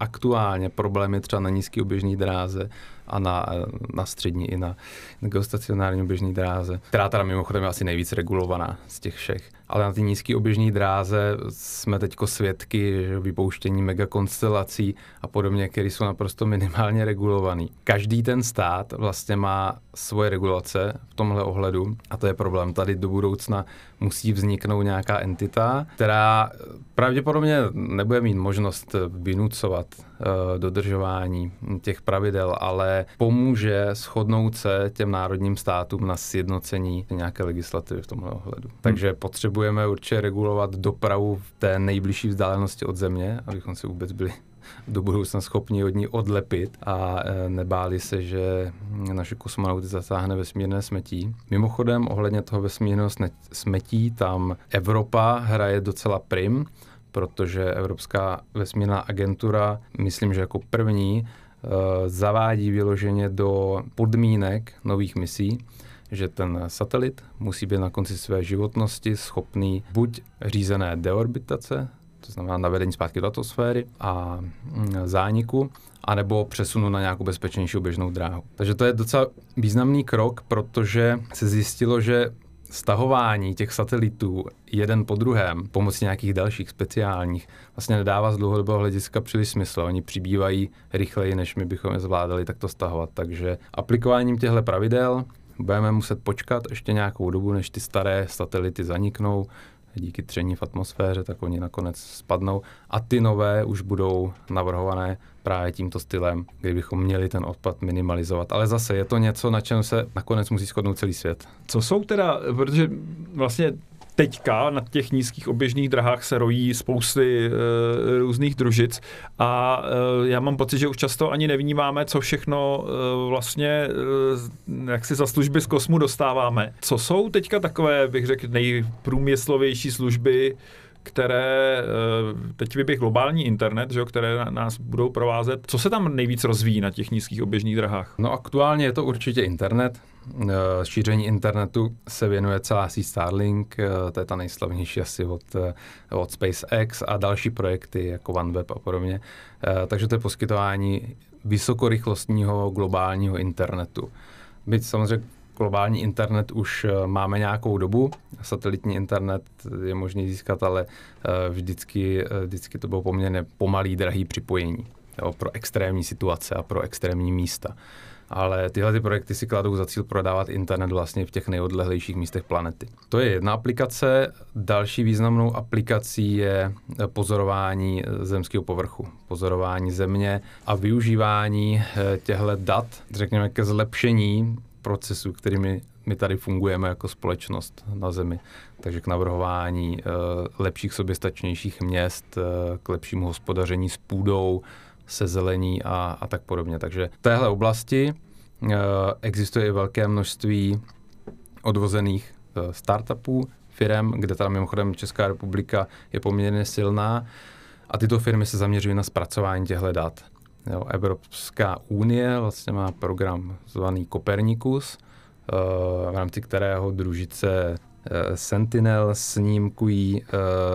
aktuálně problémy třeba na nízké oběžné dráze, a na, na střední i na, na geostacionární oběžní dráze, která teda mimochodem je asi nejvíc regulovaná z těch všech. Ale na ty nízké oběžní dráze jsme teď svědky že vypouštění megakonstelací a podobně, které jsou naprosto minimálně regulované. Každý ten stát vlastně má svoje regulace v tomhle ohledu a to je problém. Tady do budoucna musí vzniknout nějaká entita, která pravděpodobně nebude mít možnost vynucovat uh, dodržování těch pravidel, ale pomůže shodnout se těm národním státům na sjednocení nějaké legislativy v tomhle ohledu. Hmm. Takže potřebujeme určitě regulovat dopravu v té nejbližší vzdálenosti od země, abychom si vůbec byli do budoucna schopni od ní odlepit a e, nebáli se, že naše kosmonauty zasáhne vesmírné smetí. Mimochodem, ohledně toho vesmírného smetí, tam Evropa hraje docela prim, protože Evropská vesmírná agentura, myslím, že jako první, e, zavádí vyloženě do podmínek nových misí, že ten satelit musí být na konci své životnosti schopný buď řízené deorbitace, to znamená navedení zpátky do atmosféry a mm, zániku, anebo přesunu na nějakou bezpečnější běžnou dráhu. Takže to je docela významný krok, protože se zjistilo, že stahování těch satelitů jeden po druhém pomocí nějakých dalších speciálních vlastně nedává z dlouhodobého hlediska příliš smysl. Oni přibývají rychleji, než my bychom je zvládali takto stahovat. Takže aplikováním těchto pravidel budeme muset počkat ještě nějakou dobu, než ty staré satelity zaniknou, díky tření v atmosféře, tak oni nakonec spadnou a ty nové už budou navrhované právě tímto stylem, kdybychom měli ten odpad minimalizovat. Ale zase je to něco, na čem se nakonec musí shodnout celý svět. Co jsou teda, protože vlastně teďka na těch nízkých oběžných drahách se rojí spousty e, různých družic a e, já mám pocit, že už často ani nevnímáme, co všechno e, vlastně e, jak si za služby z kosmu dostáváme. Co jsou teďka takové, bych řekl, nejprůmyslovější služby, které, teď vyběh globální internet, že, které nás budou provázet. Co se tam nejvíc rozvíjí na těch nízkých oběžných drahách? No aktuálně je to určitě internet. Eh, šíření internetu se věnuje celá síť Starlink, eh, to je ta nejslavnější asi od, eh, od SpaceX a další projekty jako OneWeb a podobně. Takže to je poskytování vysokorychlostního globálního internetu. Byť samozřejmě globální internet už máme nějakou dobu, satelitní internet je možný získat, ale vždycky, vždycky to bylo poměrně pomalý, drahý připojení jo, pro extrémní situace a pro extrémní místa ale tyhle ty projekty si kladou za cíl prodávat internet vlastně v těch nejodlehlejších místech planety. To je jedna aplikace. Další významnou aplikací je pozorování zemského povrchu, pozorování země a využívání eh, těchto dat, řekněme, ke zlepšení procesů, kterými my tady fungujeme jako společnost na Zemi. Takže k navrhování uh, lepších soběstačnějších měst, uh, k lepšímu hospodaření s půdou, se zelení a, a tak podobně. Takže v téhle oblasti uh, existuje i velké množství odvozených startupů, firm, kde tam mimochodem Česká republika je poměrně silná a tyto firmy se zaměřují na zpracování těchto dat. Jo, Evropská unie vlastně má program zvaný Copernicus, uh, v rámci kterého družice Eh, Sentinel snímkují uh,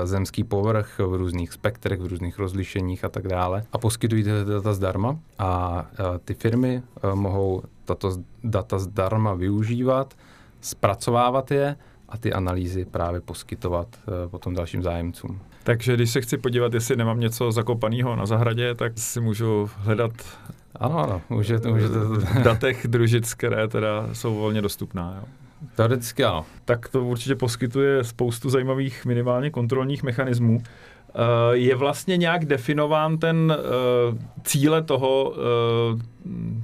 zemský povrch v různých spektrech, v různých rozlišeních a tak dále a poskytují ty data zdarma a ty firmy mohou tato data zdarma využívat, zpracovávat je a ty analýzy právě poskytovat potom dalším zájemcům. Takže když se chci podívat, jestli nemám něco zakopaného na zahradě, tak si můžu hledat ano, ano, můžete, můžete. v datech družic, které teda jsou volně dostupná. Jo. Teoreticky ano. Tak to určitě poskytuje spoustu zajímavých minimálně kontrolních mechanismů. Eh, je vlastně nějak definován ten uh, cíle toho,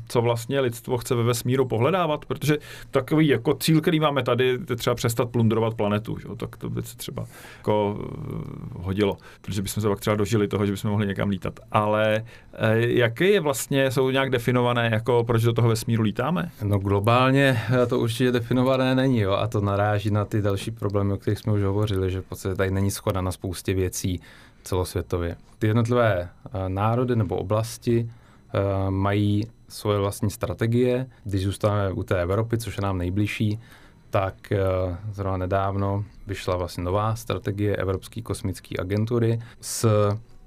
co vlastně lidstvo chce ve vesmíru pohledávat, protože takový jako cíl, který máme tady, je třeba přestat plundrovat planetu, že? tak to by se třeba jako uh, hodilo, protože bychom se pak třeba dožili toho, že bychom mohli někam lítat. Ale uh, jaké je vlastně, jsou nějak definované, jako proč do toho vesmíru lítáme? No globálně to určitě definované není, jo? a to naráží na ty další problémy, o kterých jsme už hovořili, že v podstatě tady není schoda na spoustě věcí, celosvětově. Ty jednotlivé eh, národy nebo oblasti eh, mají svoje vlastní strategie. Když zůstaneme u té Evropy, což je nám nejbližší, tak eh, zrovna nedávno vyšla vlastně nová strategie Evropské kosmické agentury s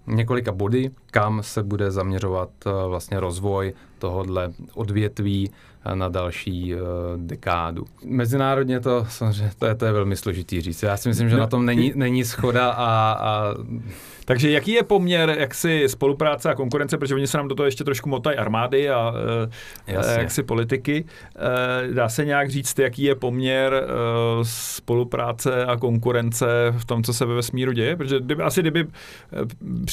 několika body, kam se bude zaměřovat vlastně rozvoj tohohle odvětví na další uh, dekádu. Mezinárodně to samozřejmě to je, to je velmi složitý říct. Já si myslím, že na tom není, není schoda a, a takže jaký je poměr jaksi spolupráce a konkurence, protože oni se nám do toho ještě trošku motají armády a uh, jaksi politiky. Dá se nějak říct, jaký je poměr spolupráce a konkurence v tom, co se ve vesmíru děje? Protože kdyby, asi kdyby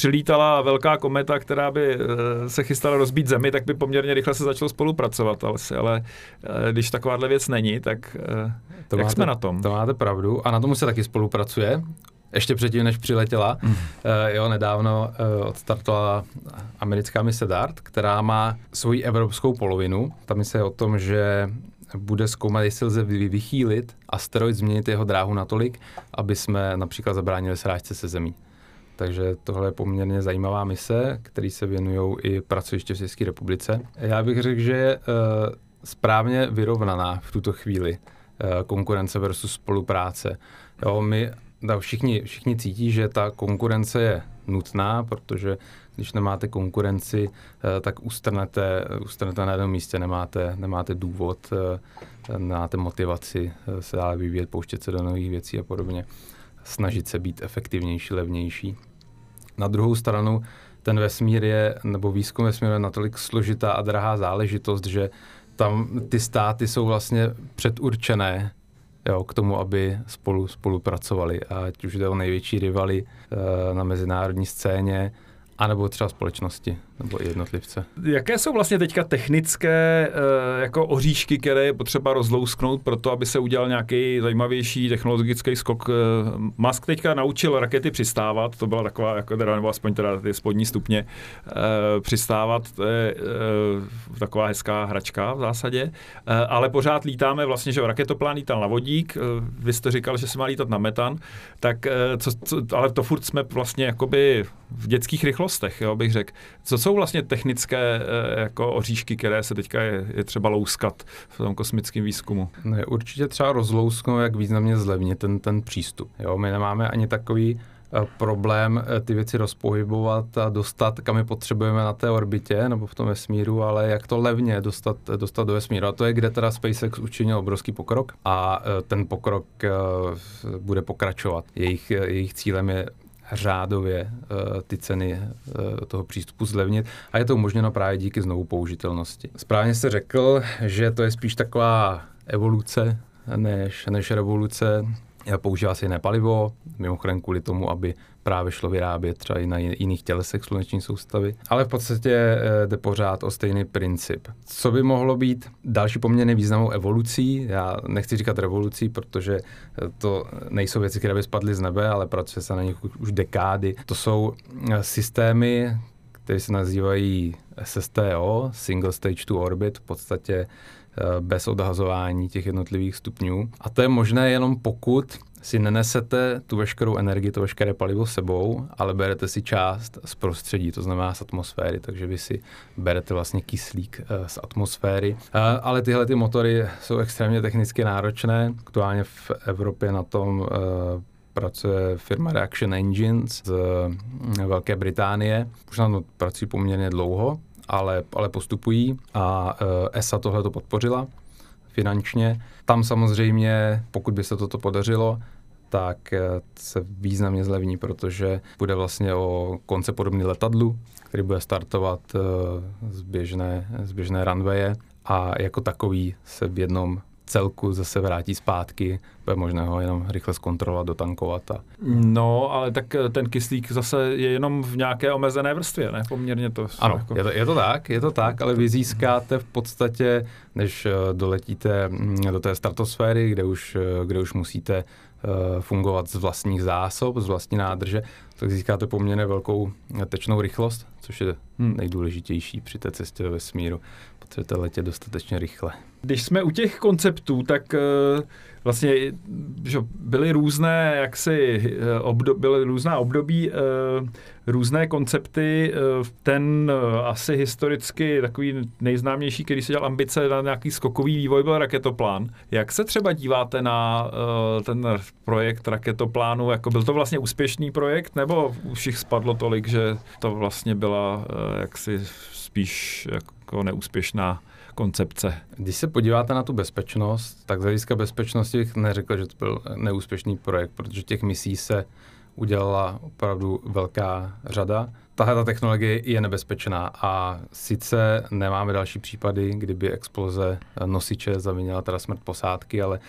přilítala velká kometa, která by uh, se chystala rozbít Zemi, tak by poměrně rychle se začalo spolupracovat. Ale, ale uh, když takováhle věc není, tak uh, to jak máte, jsme na tom? To máte pravdu. A na tomu se taky spolupracuje ještě předtím, než přiletěla. Mm. Uh, jo, nedávno uh, odstartovala americká mise DART, která má svoji evropskou polovinu. Ta mise je o tom, že bude zkoumat, jestli lze vychýlit asteroid, změnit jeho dráhu natolik, aby jsme například zabránili srážce se zemí. Takže tohle je poměrně zajímavá mise, který se věnují i pracoviště v České republice. Já bych řekl, že je uh, správně vyrovnaná v tuto chvíli uh, konkurence versus spolupráce. Jo, my da, všichni, všichni cítí, že ta konkurence je nutná, protože když nemáte konkurenci, eh, tak ustrnete, ustrnete na jednom místě, nemáte, nemáte důvod, eh, nemáte motivaci eh, se dále vyvíjet, pouštět se do nových věcí a podobně, snažit se být efektivnější, levnější. Na druhou stranu, ten vesmír je, nebo výzkum vesmíru je natolik složitá a drahá záležitost, že tam ty státy jsou vlastně předurčené jo, k tomu, aby spolu spolupracovali. Ať už jde o největší rivaly e, na mezinárodní scéně, anebo třeba společnosti nebo i jednotlivce. Jaké jsou vlastně teďka technické uh, jako oříšky, které je potřeba rozlousknout pro to, aby se udělal nějaký zajímavější technologický skok? Uh, Musk teďka naučil rakety přistávat, to byla taková, jako teda, nebo aspoň teda ty spodní stupně uh, přistávat, to je taková hezká hračka v zásadě, ale pořád lítáme vlastně, že raketoplán lítal na vodík, vy jste říkal, že se má lítat na metan, tak co, co, ale to furt jsme vlastně jakoby v dětských rychlostech, jo, bych řekl. Co jsou vlastně technické eh, jako oříšky, které se teďka je, je třeba louskat v tom kosmickém výzkumu? Ne, určitě třeba rozlousknout, jak významně zlevnit ten, ten přístup. Jo, my nemáme ani takový eh, problém eh, ty věci rozpohybovat a dostat, kam je potřebujeme na té orbitě nebo v tom vesmíru, ale jak to levně dostat, dostat do vesmíru. A to je, kde teda SpaceX učinil obrovský pokrok a ten pokrok bude pokračovat. Jejich, jejich cílem je řádově uh, ty ceny uh, toho přístupu zlevnit a je to umožněno právě díky znovu použitelnosti. Správně jste řekl, že to je spíš taková evoluce než, než revoluce. Používá se jiné palivo, mimochodem kvůli tomu, aby právě šlo vyrábět třeba i na jiných tělesech sluneční soustavy. Ale v podstatě eh, jde pořád o stejný princip. Co by mohlo být další poměrně významnou evolucí? Já nechci říkat revolucí, protože eh, to nejsou věci, které by spadly z nebe, ale pracuje se na nich už dekády. To jsou eh, systémy, které se nazývají SSTO, Single Stage to Orbit, v podstatě bez odhazování těch jednotlivých stupňů. A to je možné jenom pokud si nenesete tu veškerou energii, to veškeré palivo sebou, ale berete si část z prostředí, to znamená z atmosféry, takže vy si berete vlastně kyslík uh, z atmosféry. Uh, ale tyhle ty motory jsou extrémně technicky náročné. Aktuálně v Evropě na tom uh, pracuje firma Reaction Engines z Velké Británie. Už na to pracují poměrně dlouho, ale, ale postupují a ESA tohle to podpořila finančně. Tam samozřejmě, pokud by se toto podařilo, tak eh, se významně zlevní, protože bude vlastně o konce podobný letadlu, který bude startovat eh, z běžné, z běžné runwaye a jako takový se v jednom celku zase vrátí zpátky, bude možné ho jenom rychle zkontrolovat, dotankovat. A... No, ale tak eh, ten kyslík zase je jenom v nějaké omezené vrstvě, ne? Poměrně to. Ano, jako... je, to, je to tak, je to tak, ale vy získáte v podstatě, než doletíte mm, do té stratosféry, kde už, kde už musíte fungovat z vlastních zásob, z vlastní nádrže, tak získáte poměrně velkou tečnou rychlost, což je hmm. nejdůležitější při té cestě do vesmíru. Potřebujete letět dostatečně rychle. Když jsme u těch konceptů, tak uh, vlastně že byly různé, jaksi, eh, obdo, byly různá období uh, různé koncepty. Ten asi historicky takový nejznámější, který si dělal ambice na nějaký skokový vývoj, byl raketoplán. Jak se třeba díváte na ten projekt raketoplánu? Jako byl to vlastně úspěšný projekt, nebo už jich spadlo tolik, že to vlastně byla jaksi spíš jako neúspěšná koncepce. Když se podíváte na tu bezpečnost, tak z hlediska bezpečnosti bych neřekl, že to byl neúspěšný projekt, protože těch misí se udělala opravdu velká řada tahle ta technologie je nebezpečná a sice nemáme další případy, kdyby exploze nosiče zavinila teda smrt posádky, ale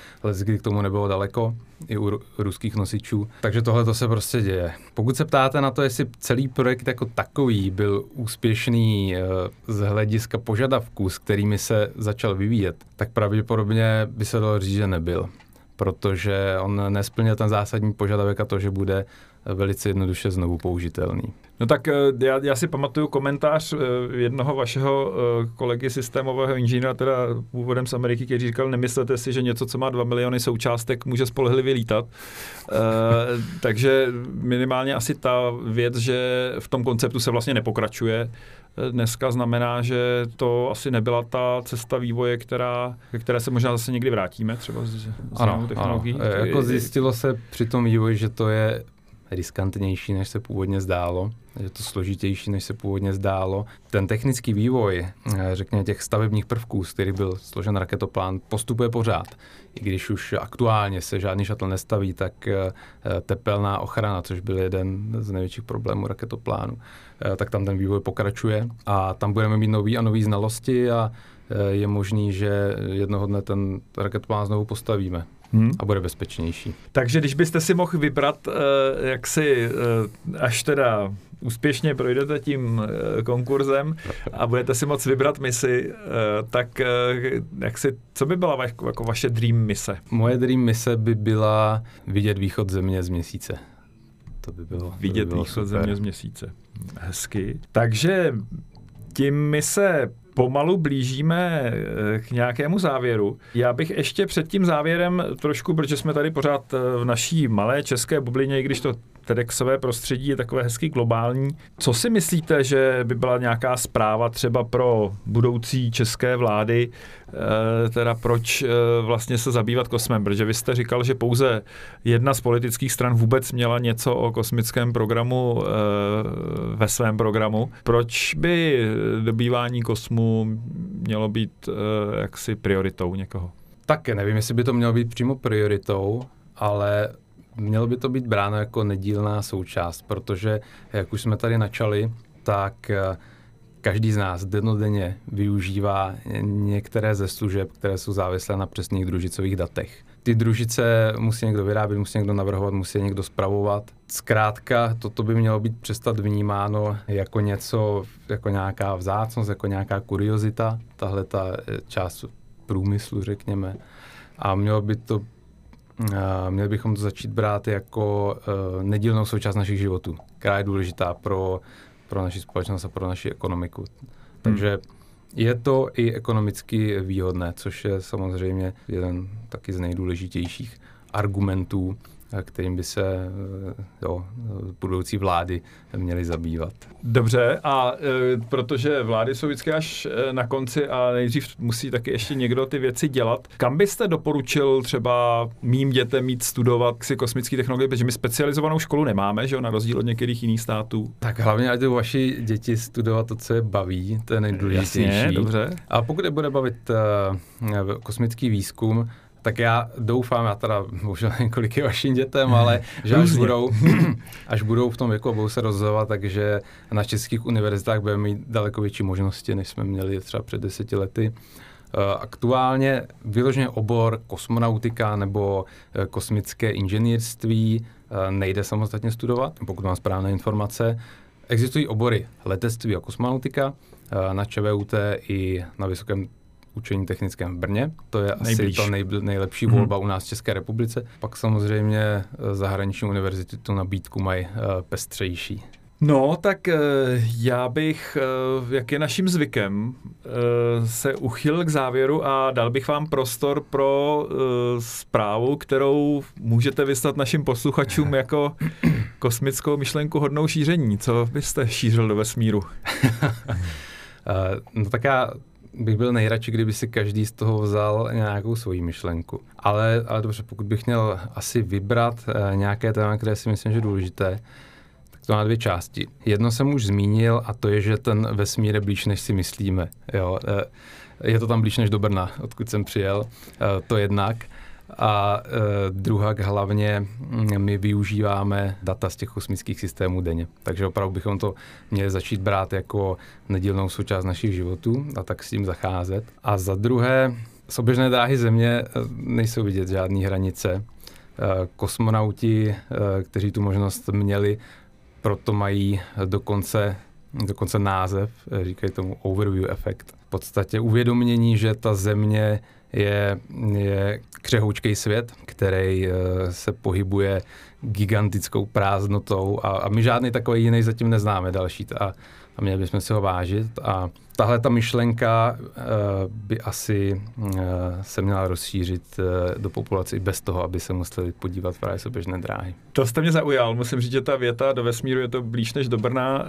kdy k tomu nebylo daleko, i u ruských nosičů. Takže tohle to se prostě děje. Pokud se ptáte na to, jestli celý projekt jako takový byl úspěšný eh, z hlediska požadavků, s kterými se začal vyvíjet, tak pravděpodobně by se dalo říct, že nebyl protože on nesplnil ten zásadní požadavek a to, že bude velice jednoduše znovu použitelný. No tak eh, já, já si pamatuju komentář eh, jednoho vašeho eh, kolegy systémového inženýra, teda původem z Ameriky, který říkal, nemyslete si, že něco, co má 2 miliony součástek, může spolehlivě lítat. takže minimálně asi ta věc, že v tom konceptu se vlastně nepokračuje, dneska znamená, že to asi nebyla ta cesta vývoje, která, které se možná zase někdy vrátíme, třeba z, z ano, technologií. Ano. Jako zjistilo se při tom vývoji, že to je riskantnější, než se původně zdálo, je to složitější, než se původně zdálo. Ten technický vývoj, eh, řekněme těch stavebních prvků, z kterých byl složen raketoplán, postupuje pořád. I když už aktuálně se žádný šatl nestaví, tak eh, tepelná ochrana, což byl jeden z největších problémů raketoplánu, eh, tak tam ten vývoj pokračuje a tam budeme mít nový a nový znalosti a je možný, že jednoho dne ten raketoplán znovu postavíme hmm. a bude bezpečnější. Takže když byste si mohl vybrat, eh, jak si, eh, až teda úspěšně projdete tím eh, konkurzem a budete si moc vybrat misi, tak jak si, co by byla jako, jako vaše dream mise? Moje dream mise by byla vidět východ země z měsíce. To by bylo Vidět by bylo východ super. země z měsíce. Hezky. Takže tím my se pomalu blížíme eh, k nějakému závěru. Já bych ještě před tím závěrem trošku, protože jsme tady pořád eh, v naší malé české bublině, i když to TEDxové prostředí je takové hezky globální. Co si myslíte, že by byla nějaká zpráva třeba pro budoucí české vlády, eh, teda proč eh, vlastně se zabývat kosmem? Protože vy jste říkal, že pouze jedna z politických stran vůbec měla něco o kosmickém programu eh, ve svém programu. Proč by dobývání kosmu mělo být jaksi prioritou někoho? Také nevím, jestli by to mělo být přímo prioritou, ale mělo by to být bráno jako nedílná součást, protože, jak už jsme tady načali, tak eh, každý z nás denodenně využívá některé ze služeb, které jsou závislé na přesných družicových datech. Ty družice musí někdo vyrábět, musí někdo navrhovat, musí někdo spravovat. Zkrátka, toto by mělo být přestat vnímáno jako něco, jako nějaká vzácnost, jako nějaká kuriozita, tahle ta eh, část průmyslu, řekněme. A mělo by to měli bychom to začít brát jako uh, nedílnou součást našich životů, která je důležitá pro, pro naši společnost a pro naši ekonomiku. Takže hmm. je to i ekonomicky výhodné, což je samozřejmě jeden taky z nejdůležitějších argumentů kterým by se eh, jo, budoucí vlády měly zabývat. Dobře, a e, protože vlády jsou vždycky až e, na konci a nejdřív musí taky ještě někdo ty věci dělat, kam byste doporučil třeba mým dětem mít studovat si kosmické technologie, protože my specializovanou školu nemáme, že jo, na rozdíl od některých jiných států. Tak hlavně, ať vaši děti studovat to, co je baví, to je nejdůležitější. Jasně, dobře. A pokud je bude bavit uh, kosmický výzkum, tak já doufám, já teda bohužel několik vašim dětem, ale že až budou, až budou v tom věku a budou se rozhodovat, takže na českých univerzitách budeme mít daleko větší možnosti, než jsme měli třeba před deseti lety. Eh, aktuálně vyloženě obor kosmonautika nebo eh, kosmické inženýrství eh, nejde samostatně studovat, pokud mám správné informace. Existují obory letectví a kosmonautika, na ČVUT i na Vysokém učení technickém v Brně. To je Nejblíž. asi ta nej, nejlepší mm-hmm. volba u nás v České republice. Pak samozřejmě eh, zahraniční univerzity tu nabídku mají uh, pestřejší. No, tak eh, já bych, eh, jak je naším zvykem, eh, se uchyl k závěru a dal bych vám prostor pro zprávu, kterou můžete vyslat našim posluchačům jako kosmickou myšlenku hodnou šíření. Co byste šířil do vesmíru? no tak já bych byl nejradši, kdyby si každý z toho vzal nějakou svoji myšlenku. Ale, ale dobře, pokud bych měl asi vybrat nějaké téma, které si myslím, že je důležité, to má dvě části. Jedno jsem už zmínil a to je, že ten vesmír je blíž, než si myslíme. Jo. Eh, je to tam blíž než do Brna, odkud jsem přijel, eh, to jednak. A e, druhá hlavně mm, my využíváme data z těch kosmických systémů denně. Takže opravdu bychom to měli začít brát jako nedílnou součást našich životů a tak s tím zacházet. A za druhé, z oběžné dráhy Země nejsou vidět žádné hranice. Kosmonauti, kteří tu možnost měli, proto mají dokonce, dokonce název, říkají tomu overview efekt. V podstatě uvědomění, že ta země je, je křehoučký svět, který uh, se pohybuje gigantickou prázdnotou a, a my žádný takový jiný zatím neznáme další a, a měli bychom si ho vážit a tahle ta myšlenka uh, by asi uh, se měla rozšířit uh, do populace i bez toho, aby se museli podívat právě běžné dráhy. To jste mě zaujal, musím říct, že ta věta do vesmíru je to blíž než do Brna,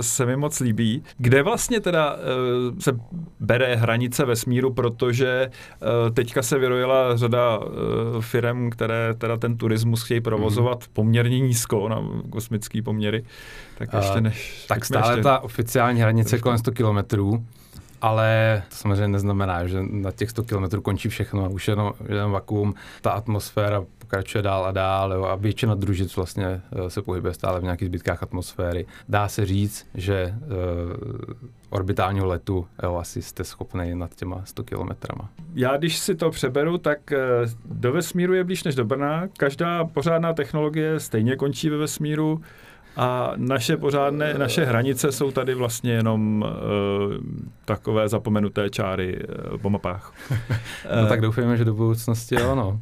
se mi moc líbí. Kde vlastně teda se bere hranice vesmíru, protože teďka se vyrojila řada firm, které teda ten turismus chtějí provozovat mm. poměrně nízko na kosmické poměry. Tak ještě než... Tak stále ještě... ta oficiální hranice kolem 100 kilometrů, ale to samozřejmě neznamená, že na těch 100 kilometrů končí všechno, už jenom, jenom vakuum, ta atmosféra pokračuje dál a dál jo, a většina družic vlastně eh, se pohybuje stále v nějakých zbytkách atmosféry. Dá se říct, že uh, orbitálního letu jo, asi jste schopný nad těma 100 kilometrama. Já když si to přeberu, tak eh, do vesmíru je blíž než do Brna. Každá pořádná technologie stejně končí ve vesmíru. A naše pořádné, naše hranice jsou tady vlastně jenom uh, takové zapomenuté čáry uh, po mapách. no tak doufujeme, že do budoucnosti jo, no.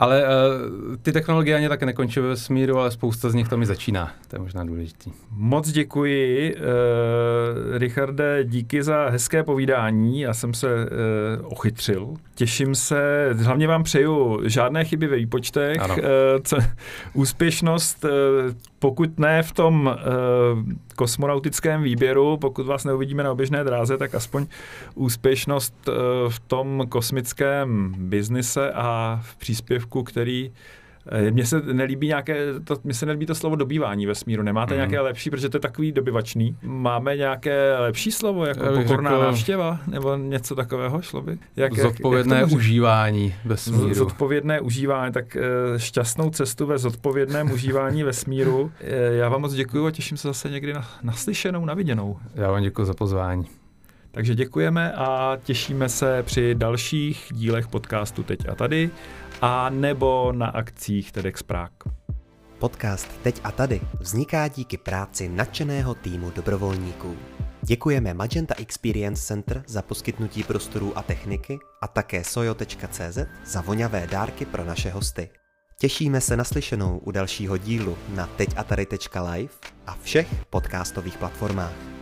Ale uh, ty technologie ani tak nekončí ve smíru, ale spousta z nich tam i začíná. To je možná důležitý. Moc děkuji, uh, Richarde, díky za hezké povídání. Já jsem se uh, ochytřil. Těším se, hlavně vám přeju žádné chyby ve výpočtech. Uh, co, úspěšnost, uh, pokud ne v tom uh, kosmonautickém výběru, pokud vás neuvidíme na oběžné dráze, tak aspoň úspěšnost uh, v tom kosmickém biznise a v příspěvku, který Eh, mně se nelíbí nějaké, to, mně se nelíbí to slovo dobývání ve smíru. Nemáte mm. nějaké lepší, protože to je takový dobyvačný. Máme nějaké lepší slovo, jako pokorná řekl, návštěva, nebo něco takového šlo by? Jak, zodpovědné jak, jak užívání ve smíru. Zodpovědné užívání, tak eh, šťastnou cestu ve zodpovědném užívání ve smíru. Eh, já vám moc děkuji a těším se zase někdy na, naslyšenou, na viděnou. Já vám děkuji za pozvání. Takže děkujeme a těšíme se při dalších dílech podcastu Teď a tady a nebo na akcích TEDx Prague. Podcast Teď a tady vzniká díky práci nadšeného týmu dobrovolníků. Děkujeme Magenta Experience Center za poskytnutí prostorů a techniky a také sojo.cz za voňavé dárky pro naše hosty. Těšíme se naslyšenou u dalšího dílu na teďatary.live a všech podcastových platformách.